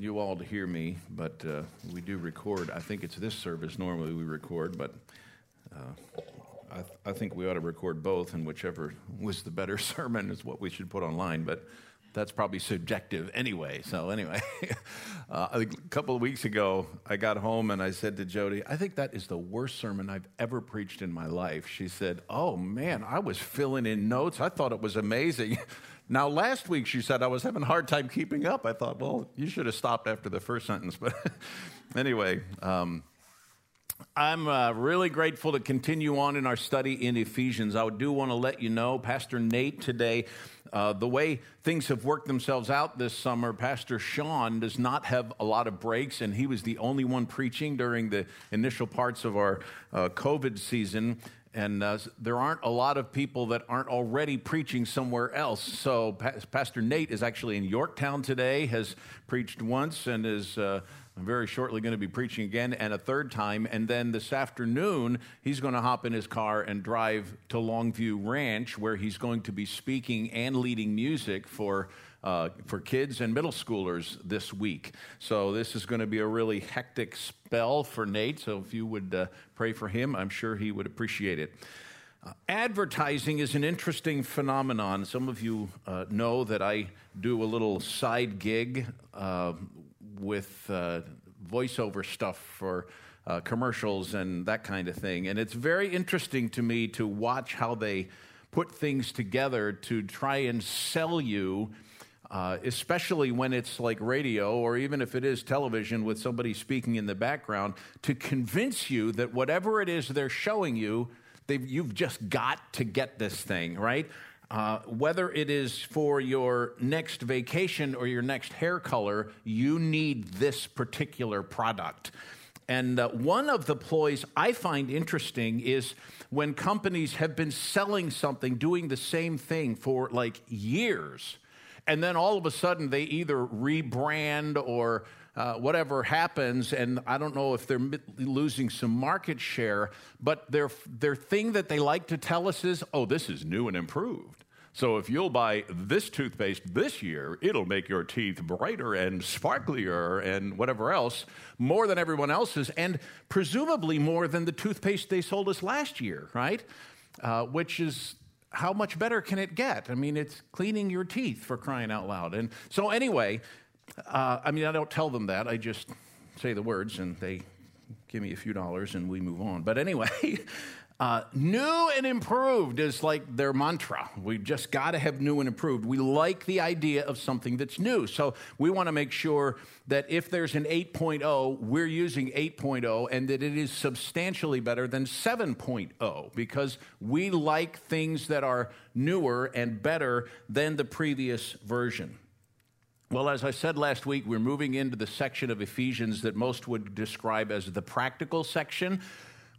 you all to hear me, but uh, we do record. I think it's this service normally we record, but uh, I, th- I, think we ought to record both, and whichever was the better sermon is what we should put online. But that's probably subjective anyway. So, anyway, uh, a couple of weeks ago, I got home and I said to Jody, I think that is the worst sermon I've ever preached in my life. She said, Oh man, I was filling in notes. I thought it was amazing. now, last week she said I was having a hard time keeping up. I thought, Well, you should have stopped after the first sentence. But anyway, um, I'm uh, really grateful to continue on in our study in Ephesians. I do want to let you know, Pastor Nate today uh, the way things have worked themselves out this summer, Pastor Sean does not have a lot of breaks, and he was the only one preaching during the initial parts of our uh, COVID season. And uh, there aren't a lot of people that aren't already preaching somewhere else. So, pa- Pastor Nate is actually in Yorktown today, has preached once, and is uh, very shortly going to be preaching again and a third time. And then this afternoon, he's going to hop in his car and drive to Longview Ranch, where he's going to be speaking and leading music for. Uh, for kids and middle schoolers this week. So, this is going to be a really hectic spell for Nate. So, if you would uh, pray for him, I'm sure he would appreciate it. Uh, advertising is an interesting phenomenon. Some of you uh, know that I do a little side gig uh, with uh, voiceover stuff for uh, commercials and that kind of thing. And it's very interesting to me to watch how they put things together to try and sell you. Uh, especially when it's like radio or even if it is television with somebody speaking in the background, to convince you that whatever it is they're showing you, you've just got to get this thing, right? Uh, whether it is for your next vacation or your next hair color, you need this particular product. And uh, one of the ploys I find interesting is when companies have been selling something, doing the same thing for like years, and then all of a sudden they either rebrand or uh, whatever happens, and I don't know if they're losing some market share, but their, their thing that they like to tell us is, oh, this is new and improved. So if you'll buy this toothpaste this year, it'll make your teeth brighter and sparklier and whatever else more than everyone else's, and presumably more than the toothpaste they sold us last year, right? Uh, which is how much better can it get? I mean, it's cleaning your teeth for crying out loud. And so, anyway, uh, I mean, I don't tell them that. I just say the words and they give me a few dollars and we move on. But anyway, Uh, new and improved is like their mantra. We just got to have new and improved. We like the idea of something that's new. So we want to make sure that if there's an 8.0, we're using 8.0 and that it is substantially better than 7.0 because we like things that are newer and better than the previous version. Well, as I said last week, we're moving into the section of Ephesians that most would describe as the practical section.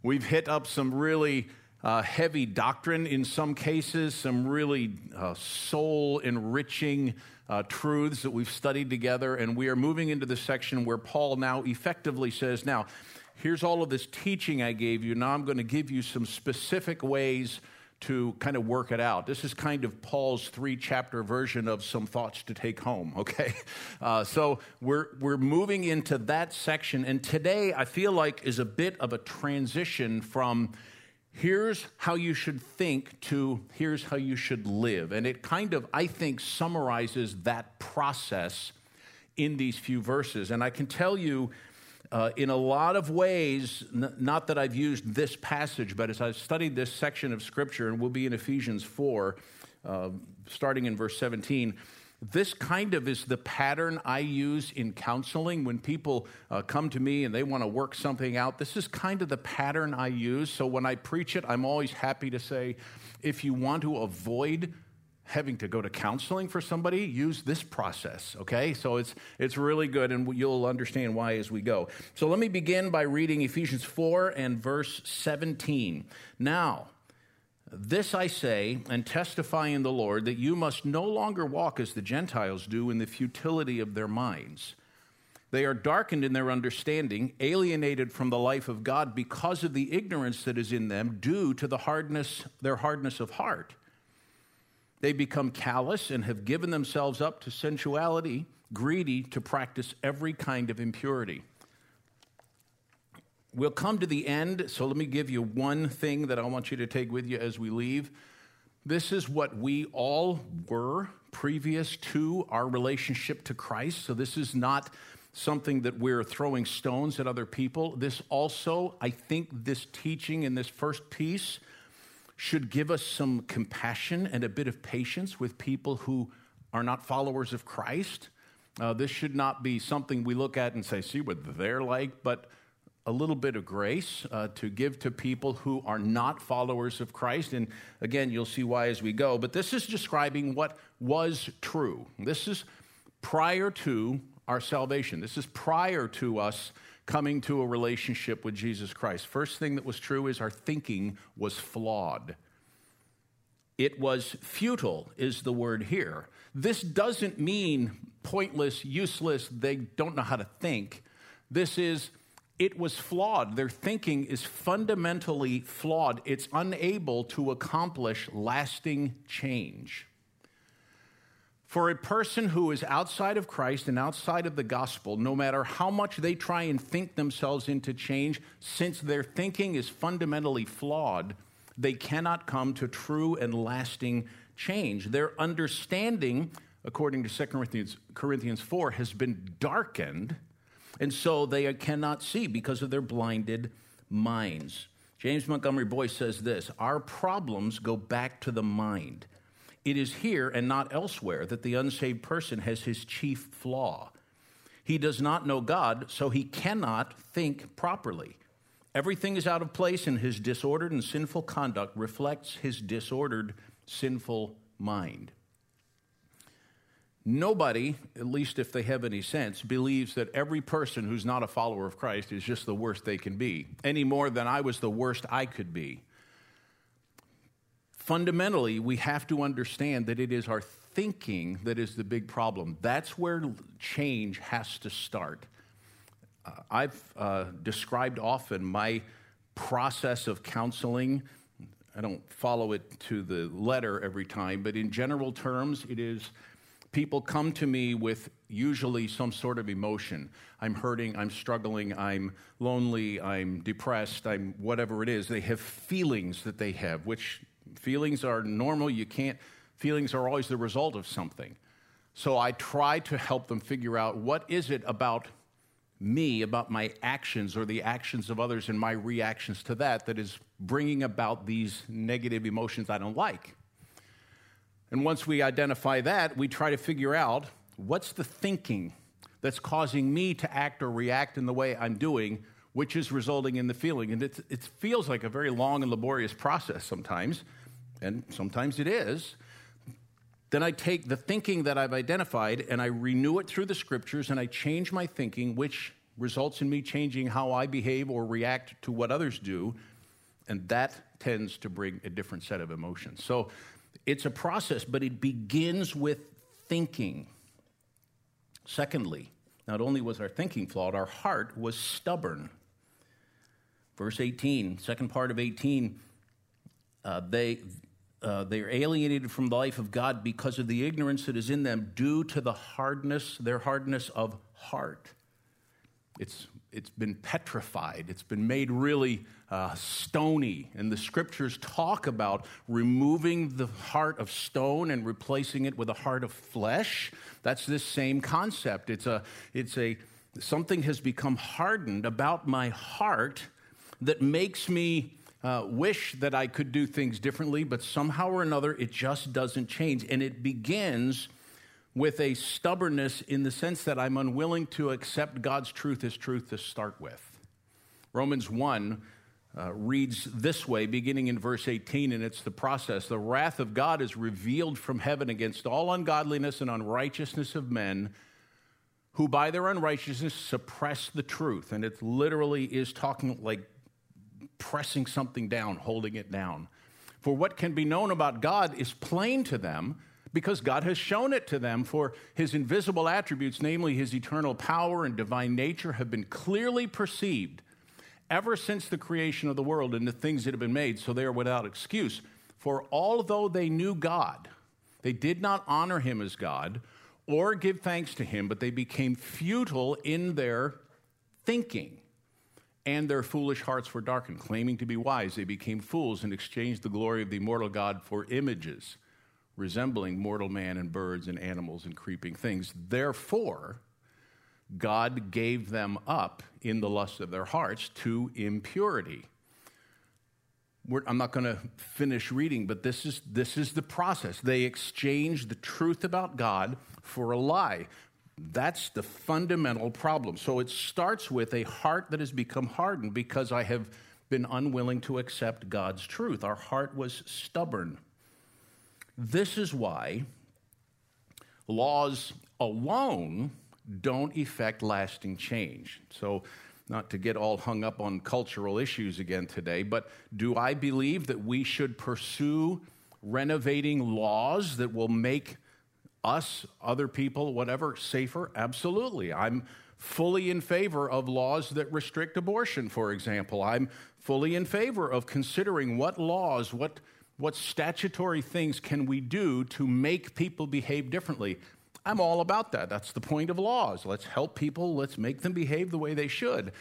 We've hit up some really uh, heavy doctrine in some cases, some really uh, soul enriching uh, truths that we've studied together. And we are moving into the section where Paul now effectively says, Now, here's all of this teaching I gave you. Now I'm going to give you some specific ways to kind of work it out. This is kind of Paul's three chapter version of some thoughts to take home, okay? Uh, so we're, we're moving into that section. And today I feel like is a bit of a transition from here's how you should think to here's how you should live. And it kind of, I think, summarizes that process in these few verses. And I can tell you, uh, in a lot of ways, n- not that I've used this passage, but as I've studied this section of Scripture, and we'll be in Ephesians 4, uh, starting in verse 17, this kind of is the pattern I use in counseling when people uh, come to me and they want to work something out. This is kind of the pattern I use. So when I preach it, I'm always happy to say if you want to avoid having to go to counseling for somebody, use this process, okay? So it's, it's really good, and you'll understand why as we go. So let me begin by reading Ephesians 4 and verse 17. Now, this I say and testify in the Lord that you must no longer walk as the Gentiles do in the futility of their minds. They are darkened in their understanding, alienated from the life of God because of the ignorance that is in them due to the hardness, their hardness of heart. They become callous and have given themselves up to sensuality, greedy to practice every kind of impurity. We'll come to the end, so let me give you one thing that I want you to take with you as we leave. This is what we all were previous to our relationship to Christ. So, this is not something that we're throwing stones at other people. This also, I think, this teaching in this first piece should give us some compassion and a bit of patience with people who are not followers of Christ. Uh, this should not be something we look at and say, see what they're like, but a little bit of grace uh, to give to people who are not followers of Christ. And again, you'll see why as we go. But this is describing what was true. This is prior to our salvation. This is prior to us coming to a relationship with Jesus Christ. First thing that was true is our thinking was flawed. It was futile, is the word here. This doesn't mean pointless, useless, they don't know how to think. This is, it was flawed. Their thinking is fundamentally flawed. It's unable to accomplish lasting change. For a person who is outside of Christ and outside of the gospel, no matter how much they try and think themselves into change, since their thinking is fundamentally flawed, they cannot come to true and lasting change. Their understanding, according to 2 Corinthians, Corinthians 4, has been darkened, and so they cannot see because of their blinded minds. James Montgomery Boice says this Our problems go back to the mind. It is here and not elsewhere that the unsaved person has his chief flaw. He does not know God, so he cannot think properly. Everything is out of place, and his disordered and sinful conduct reflects his disordered, sinful mind. Nobody, at least if they have any sense, believes that every person who's not a follower of Christ is just the worst they can be, any more than I was the worst I could be fundamentally, we have to understand that it is our thinking that is the big problem. That's where change has to start. Uh, I've uh, described often my process of counseling. I don't follow it to the letter every time, but in general terms, it is people come to me with usually some sort of emotion. I'm hurting, I'm struggling, I'm lonely, I'm depressed, I'm whatever it is. They have feelings that they have, which Feelings are normal. You can't, feelings are always the result of something. So I try to help them figure out what is it about me, about my actions or the actions of others and my reactions to that that is bringing about these negative emotions I don't like. And once we identify that, we try to figure out what's the thinking that's causing me to act or react in the way I'm doing, which is resulting in the feeling. And it, feels like a very long and laborious process sometimes and sometimes it is, then I take the thinking that I've identified and I renew it through the scriptures and I change my thinking, which results in me changing how I behave or react to what others do. And that tends to bring a different set of emotions. So it's a process, but it begins with thinking. Secondly, not only was our thinking flawed, our heart was stubborn. Verse 18, second part of 18, uh, they, uh, they are alienated from the life of God because of the ignorance that is in them due to the hardness, their hardness of heart. It's, it's been petrified, it's been made really uh, stony. And the scriptures talk about removing the heart of stone and replacing it with a heart of flesh. That's this same concept. It's a, it's a, something has become hardened about my heart that makes me uh, wish that I could do things differently, but somehow or another it just doesn't change. And it begins with a stubbornness in the sense that I'm unwilling to accept God's truth as truth to start with. Romans 1 uh, reads this way, beginning in verse 18, and it's the process. The wrath of God is revealed from heaven against all ungodliness and unrighteousness of men who by their unrighteousness suppress the truth. And it literally is talking like pressing something down, holding it down. For what can be known about God is plain to them because God has shown it to them. For his invisible attributes, namely his eternal power and divine nature, have been clearly perceived ever since the creation of the world and the things that have been made, so they are without excuse. For although they knew God, they did not honor him as God or give thanks to him, but they became futile in their thinking. And their foolish hearts were darkened. Claiming to be wise, they became fools and exchanged the glory of the immortal God for images resembling mortal man and birds and animals and creeping things. Therefore, God gave them up in the lust of their hearts to impurity. We're, I'm not going to finish reading, but this is, this is the process. They exchanged the truth about God for a lie. That's the fundamental problem. So it starts with a heart that has become hardened because I have been unwilling to accept God's truth. Our heart was stubborn. This is why laws alone don't effect lasting change. So, not to get all hung up on cultural issues again today, but do I believe that we should pursue renovating laws that will make us, other people, whatever, safer? Absolutely. I'm fully in favor of laws that restrict abortion, for example. I'm fully in favor of considering what laws, what what statutory things can we do to make people behave differently? I'm all about that. That's the point of laws. Let's help people, let's make them behave the way they should.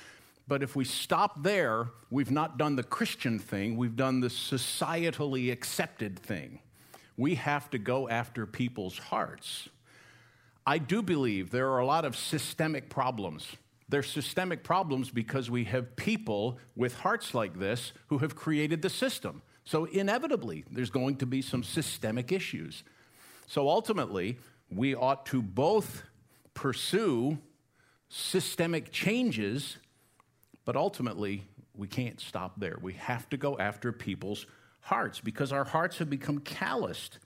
But if we stop there, we've not done the Christian thing, we've done the societally accepted thing. We have to go after people's hearts. I do believe there are a lot of systemic problems. They're systemic problems because we have people with hearts like this who have created the system. So, inevitably, there's going to be some systemic issues. So, ultimately, we ought to both pursue systemic changes, but ultimately, we can't stop there. We have to go after people's hearts because our hearts have become calloused.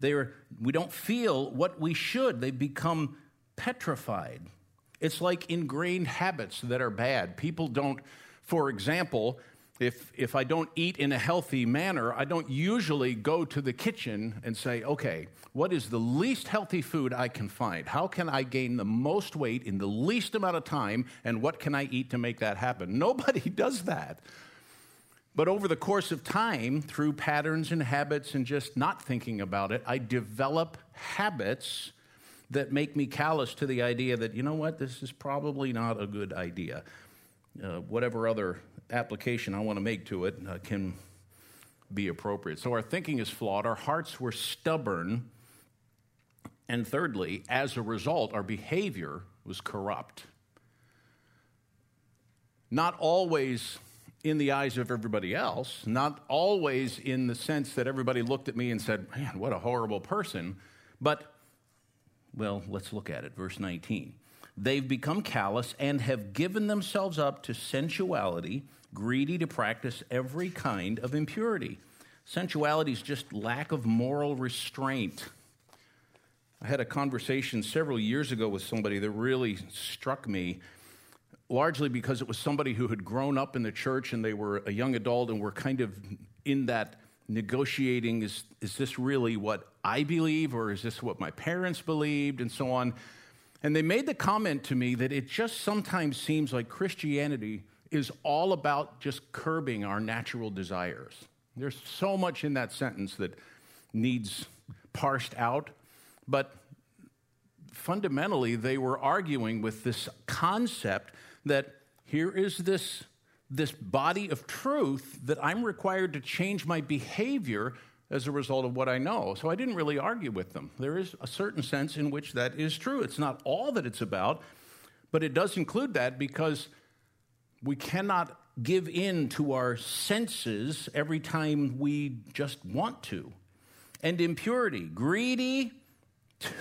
They are, we don't feel what we should, they've become petrified. It's like ingrained habits that are bad. People don't, for example, if, if I don't eat in a healthy manner, I don't usually go to the kitchen and say, okay, what is the least healthy food I can find? How can I gain the most weight in the least amount of time? And what can I eat to make that happen? Nobody does that. But over the course of time, through patterns and habits and just not thinking about it, I develop habits that make me callous to the idea that, you know what, this is probably not a good idea. Uh, whatever other application I want to make to it uh, can be appropriate. So our thinking is flawed, our hearts were stubborn, and thirdly, as a result, our behavior was corrupt. Not always in the eyes of everybody else, not always in the sense that everybody looked at me and said, Man, what a horrible person, but, well, let's look at it. Verse 19. They've become callous and have given themselves up to sensuality, greedy to practice every kind of impurity. Sensuality is just lack of moral restraint. I had a conversation several years ago with somebody that really struck me, largely because it was somebody who had grown up in the church and they were a young adult and were kind of in that negotiating is, is this really what I believe or is this what my parents believed and so on. And they made the comment to me that it just sometimes seems like Christianity is all about just curbing our natural desires. There's so much in that sentence that needs parsed out, but fundamentally, they were arguing with this concept that here is this, this body of truth that I'm required to change my behavior as a result of what I know. So I didn't really argue with them. There is a certain sense in which that is true. It's not all that it's about, but it does include that because we cannot give in to our senses every time we just want to. And impurity, greedy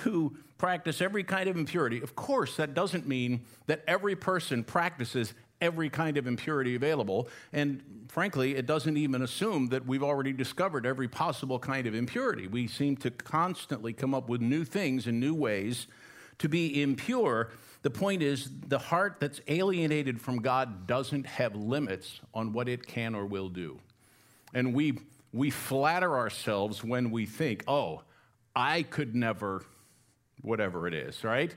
to practice every kind of impurity. Of course, that doesn't mean that every person practices every kind of impurity available. And frankly, it doesn't even assume that we've already discovered every possible kind of impurity. We seem to constantly come up with new things and new ways to be impure. The point is, the heart that's alienated from God doesn't have limits on what it can or will do. And we, we flatter ourselves when we think, oh, I could never, whatever it is, right?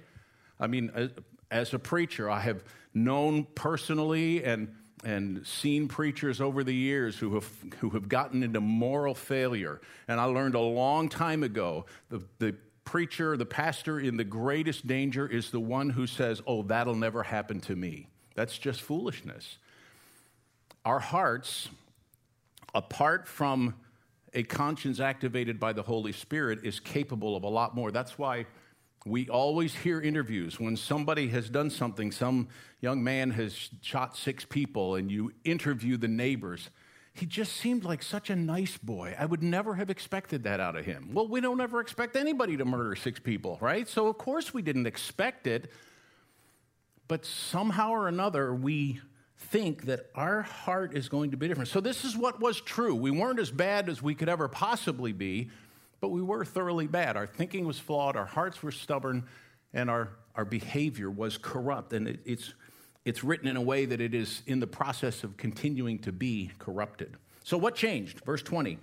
I mean, as a preacher, I have known personally and, and seen preachers over the years who have, who have gotten into moral failure. And I learned a long time ago the, the preacher, the pastor in the greatest danger is the one who says, Oh, that'll never happen to me. That's just foolishness. Our hearts, apart from a conscience activated by the Holy Spirit, is capable of a lot more. That's why we always hear interviews when somebody has done something, some young man has shot six people, and you interview the neighbors he just seemed like such a nice boy. I would never have expected that out of him. Well, we don't ever expect anybody to murder six people, right? So, of course, we didn't expect it. But somehow or another, we think that our heart is going to be different. So, this is what was true. We weren't as bad as we could ever possibly be, but we were thoroughly bad. Our thinking was flawed, our hearts were stubborn, and our, our behavior was corrupt. And it, it's it's written in a way that it is in the process of continuing to be corrupted. So, what changed? Verse 20.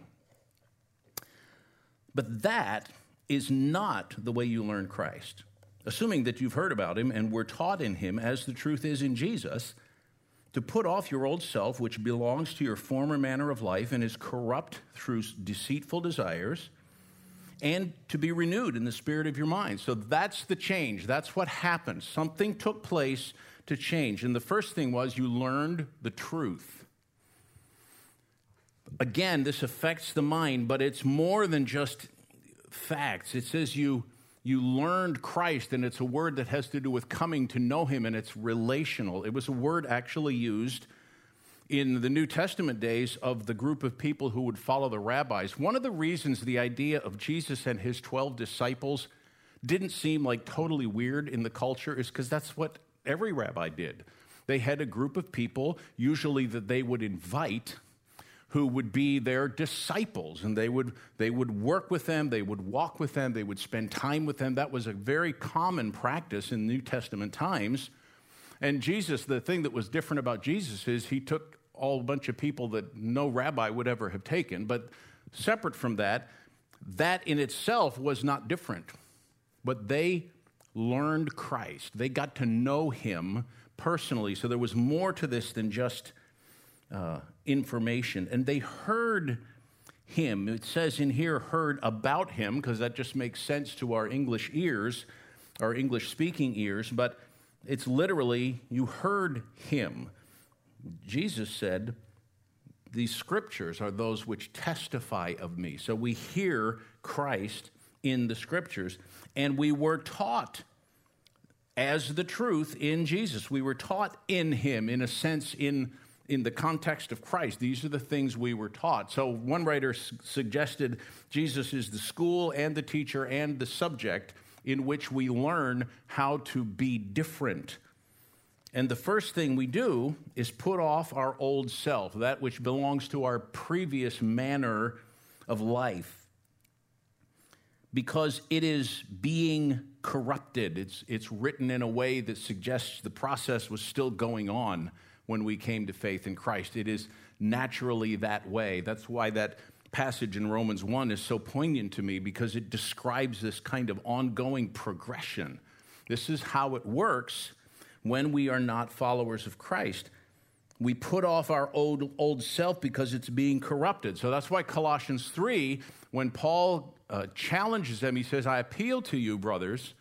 But that is not the way you learn Christ. Assuming that you've heard about him and were taught in him, as the truth is in Jesus, to put off your old self, which belongs to your former manner of life and is corrupt through deceitful desires, and to be renewed in the spirit of your mind. So that's the change. That's what happened. Something took place to change. And the first thing was you learned the truth. Again, this affects the mind, but it's more than just facts. It says you you learned Christ, and it's a word that has to do with coming to know Him, and it's relational. It was a word actually used in the New Testament days of the group of people who would follow the rabbis. One of the reasons the idea of Jesus and his 12 disciples didn't seem like totally weird in the culture is because that's what every rabbi did. They had a group of people, usually that they would invite, who would be their disciples, and they would, they would work with them, they would walk with them, they would spend time with them. That was a very common practice in New Testament times. And Jesus, the thing that was different about Jesus is he took all a bunch of people that no rabbi would ever have taken, but separate from that, that in itself was not different. But they learned Christ. They got to know him personally. So there was more to this than just uh, information. And they heard him. It says in here, heard about him, because that just makes sense to our English ears, our English speaking ears. But it's literally, you heard him. Jesus said, These scriptures are those which testify of me. So we hear Christ in the scriptures. And we were taught as the truth in Jesus. We were taught in him, in a sense, in, in the context of Christ. These are the things we were taught. So one writer su- suggested Jesus is the school and the teacher and the subject in which we learn how to be different. And the first thing we do is put off our old self, that which belongs to our previous manner of life because it is being corrupted. It's, it's written in a way that suggests the process was still going on when we came to faith in Christ. It is naturally that way. That's why that passage in Romans 1 is so poignant to me because it describes this kind of ongoing progression. This is how it works when we are not followers of Christ. We put off our old, old self because it's being corrupted. So that's why Colossians 3, when Paul uh, challenges them. He says, I appeal to you, brothers.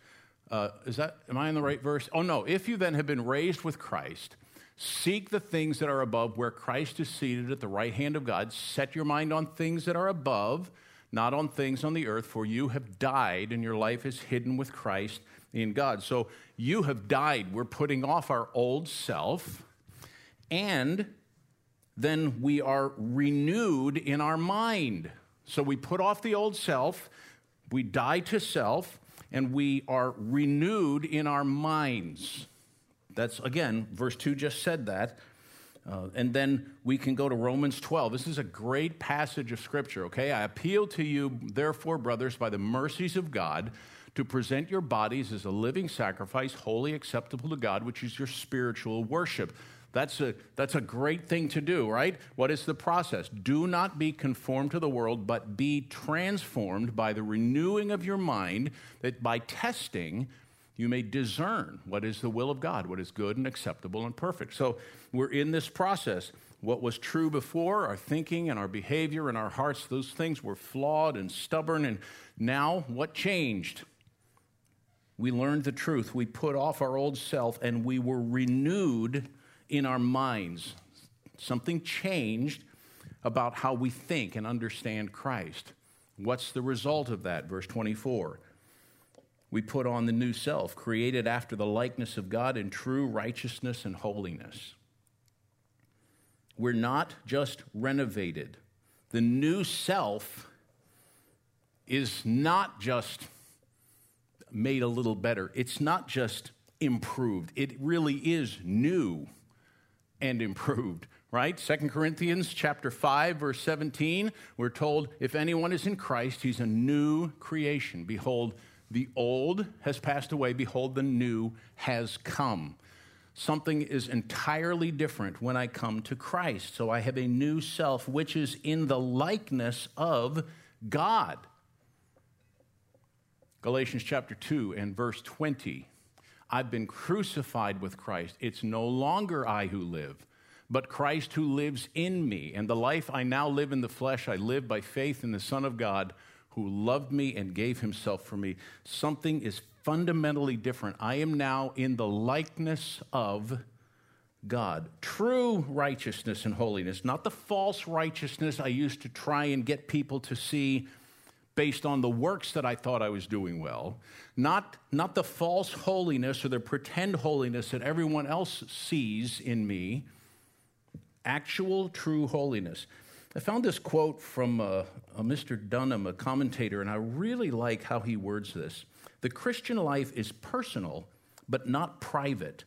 Uh, is that, am I in the right verse? Oh, no. If you then have been raised with Christ, seek the things that are above where Christ is seated at the right hand of God. Set your mind on things that are above, not on things on the earth, for you have died and your life is hidden with Christ in God. So you have died. We're putting off our old self and then we are renewed in our mind. So we put off the old self, we die to self, and we are renewed in our minds. That's, again, verse 2 just said that. Uh, and then we can go to Romans 12. This is a great passage of Scripture, okay? I appeal to you, therefore, brothers, by the mercies of God, to present your bodies as a living sacrifice, holy acceptable to God, which is your spiritual worship. That's a, that's a great thing to do, right? What is the process? Do not be conformed to the world, but be transformed by the renewing of your mind, that by testing, you may discern what is the will of God, what is good and acceptable and perfect. So we're in this process. What was true before, our thinking and our behavior and our hearts, those things were flawed and stubborn. And now what changed? We learned the truth. We put off our old self and we were renewed in our minds. Something changed about how we think and understand Christ. What's the result of that? Verse 24. We put on the new self, created after the likeness of God in true righteousness and holiness. We're not just renovated. The new self is not just made a little better, it's not just improved, it really is new and improved right 2 corinthians chapter 5 verse 17 we're told if anyone is in christ he's a new creation behold the old has passed away. Behold the new has come. Something is entirely different when i come to christ. So i have a new self which is in the likeness of god. Galatians chapter 2 and verse 20 i've been crucified with christ. It's no longer i who live but Christ who lives in me. And the life I now live in the flesh, I live by faith in the Son of God who loved me and gave himself for me. Something is fundamentally different. I am now in the likeness of God. True righteousness and holiness, not the false righteousness I used to try and get people to see based on the works that I thought I was doing well, not, not the false holiness or the pretend holiness that everyone else sees in me actual true holiness. I found this quote from uh, Mr. Dunnam, a commentator, and I really like how he words this. The Christian life is personal, but not private.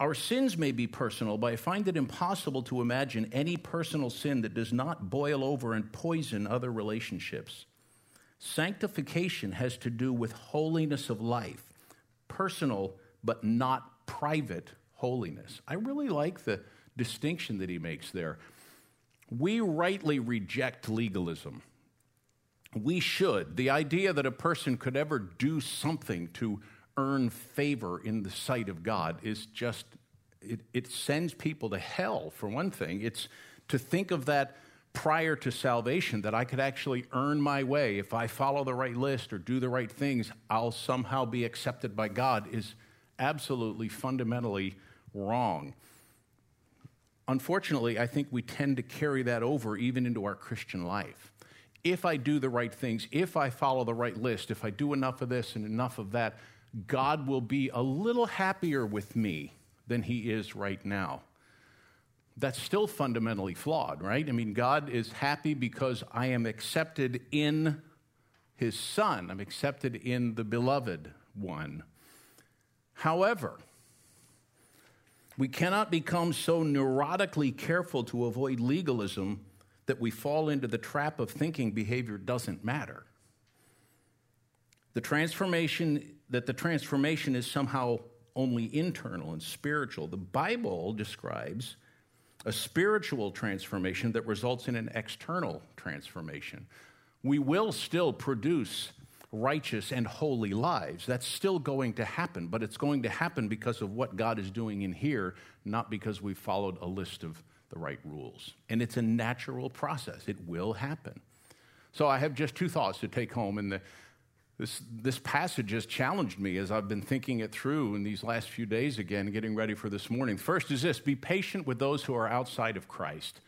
Our sins may be personal, but I find it impossible to imagine any personal sin that does not boil over and poison other relationships. Sanctification has to do with holiness of life, personal, but not private holiness. I really like the distinction that he makes there. We rightly reject legalism. We should. The idea that a person could ever do something to earn favor in the sight of God is just, it, it sends people to hell, for one thing. It's to think of that prior to salvation that I could actually earn my way. If I follow the right list or do the right things, I'll somehow be accepted by God is absolutely fundamentally wrong. Unfortunately, I think we tend to carry that over even into our Christian life. If I do the right things, if I follow the right list, if I do enough of this and enough of that, God will be a little happier with me than he is right now. That's still fundamentally flawed, right? I mean, God is happy because I am accepted in his son, I'm accepted in the beloved one. However, we cannot become so neurotically careful to avoid legalism that we fall into the trap of thinking behavior doesn't matter. The transformation, that the transformation is somehow only internal and spiritual. The Bible describes a spiritual transformation that results in an external transformation. We will still produce righteous and holy lives. That's still going to happen, but it's going to happen because of what God is doing in here, not because we followed a list of the right rules. And it's a natural process, it will happen. So I have just two thoughts to take home. And the, this, this passage has challenged me as I've been thinking it through in these last few days again, getting ready for this morning. First is this be patient with those who are outside of Christ.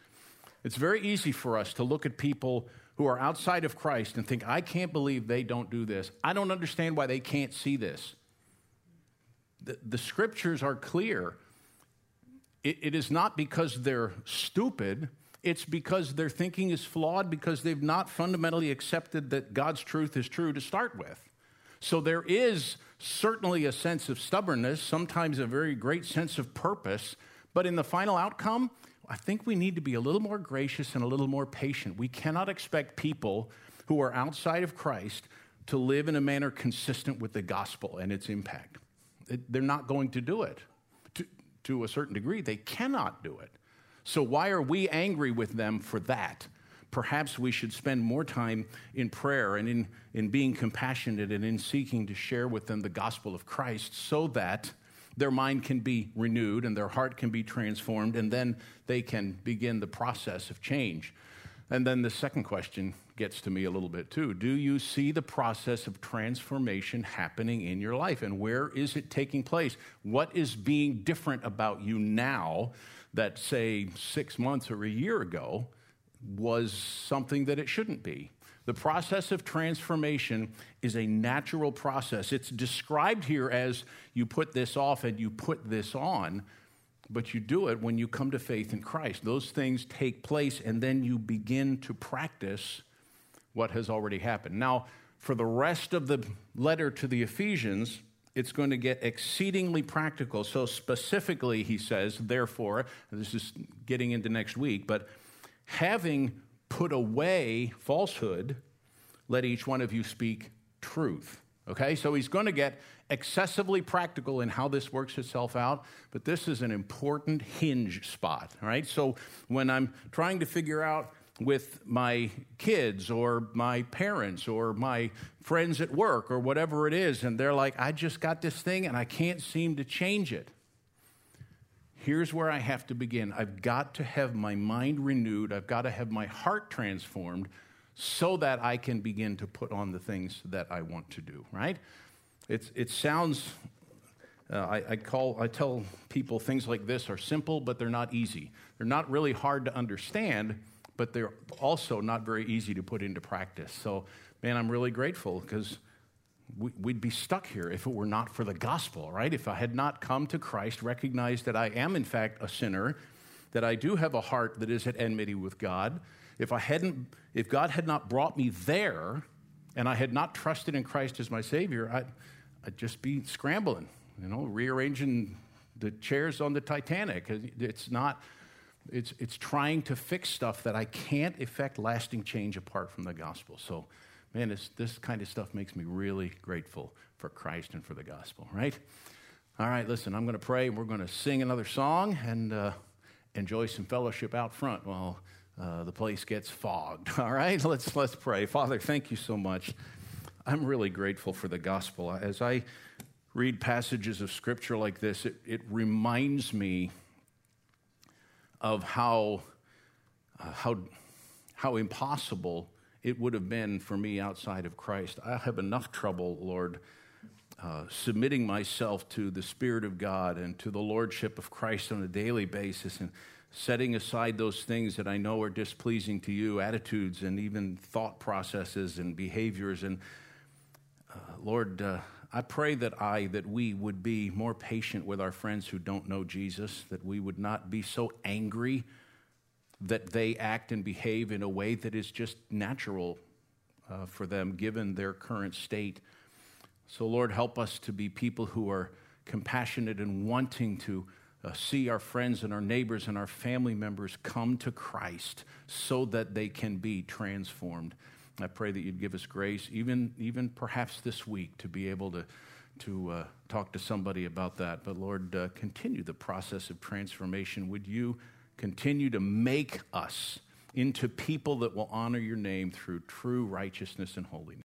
It's very easy for us to look at people who are outside of Christ and think, I can't believe they don't do this. I don't understand why they can't see this. The, the scriptures are clear. It, it is not because they're stupid, it's because their thinking is flawed because they've not fundamentally accepted that God's truth is true to start with. So there is certainly a sense of stubbornness, sometimes a very great sense of purpose, but in the final outcome, I think we need to be a little more gracious and a little more patient. We cannot expect people who are outside of Christ to live in a manner consistent with the gospel and its impact. They're not going to do it. To, to a certain degree, they cannot do it. So, why are we angry with them for that? Perhaps we should spend more time in prayer and in, in being compassionate and in seeking to share with them the gospel of Christ so that their mind can be renewed and their heart can be transformed, and then they can begin the process of change. And then the second question gets to me a little bit too. Do you see the process of transformation happening in your life? And where is it taking place? What is being different about you now that, say, six months or a year ago was something that it shouldn't be? The process of transformation is a natural process. It's described here as you put this off and you put this on but you do it when you come to faith in Christ. Those things take place, and then you begin to practice what has already happened. Now, for the rest of the letter to the Ephesians, it's going to get exceedingly practical. So, specifically, he says, therefore, this is getting into next week, but having put away falsehood, let each one of you speak truth. Okay, so he's going to get excessively practical in how this works itself out, but this is an important hinge spot. All right, so when I'm trying to figure out with my kids or my parents or my friends at work or whatever it is, and they're like, I just got this thing and I can't seem to change it. Here's where I have to begin. I've got to have my mind renewed, I've got to have my heart transformed so that I can begin to put on the things that I want to do, right? It's, it sounds, uh, I, I, call, I tell people things like this are simple, but they're not easy. They're not really hard to understand, but they're also not very easy to put into practice. So, man, I'm really grateful because we, would be stuck here if it were not for the gospel, right? If I had not come to Christ, recognized that I am, in fact, a sinner, that I do have a heart that is at enmity with God, if I hadn't, if God had not brought me there and I had not trusted in Christ as my Savior, I'd, I'd just be scrambling, you know, rearranging the chairs on the Titanic. It's not, it's, it's trying to fix stuff that I can't effect lasting change apart from the gospel. So, man, this this kind of stuff makes me really grateful for Christ and for the gospel, right? All right, listen, I'm going to pray. We're going to sing another song and uh, enjoy some fellowship out front while uh, the place gets fogged. All right, let's let's pray. Father, thank you so much. I'm really grateful for the gospel. As I read passages of scripture like this, it, it reminds me of how uh, how how impossible it would have been for me outside of Christ. I have enough trouble, Lord. Uh, submitting myself to the Spirit of God and to the Lordship of Christ on a daily basis. And setting aside those things that I know are displeasing to you, attitudes and even thought processes and behaviors. And uh, Lord, uh, I pray that I, that we would be more patient with our friends who don't know Jesus, that we would not be so angry that they act and behave in a way that is just natural uh, for them given their current state. So, Lord, help us to be people who are compassionate and wanting to uh, see our friends and our neighbors and our family members come to Christ so that they can be transformed. I pray that you'd give us grace, even, even perhaps this week, to be able to, to uh, talk to somebody about that. But Lord, uh, continue the process of transformation. Would you continue to make us into people that will honor your name through true righteousness and holiness?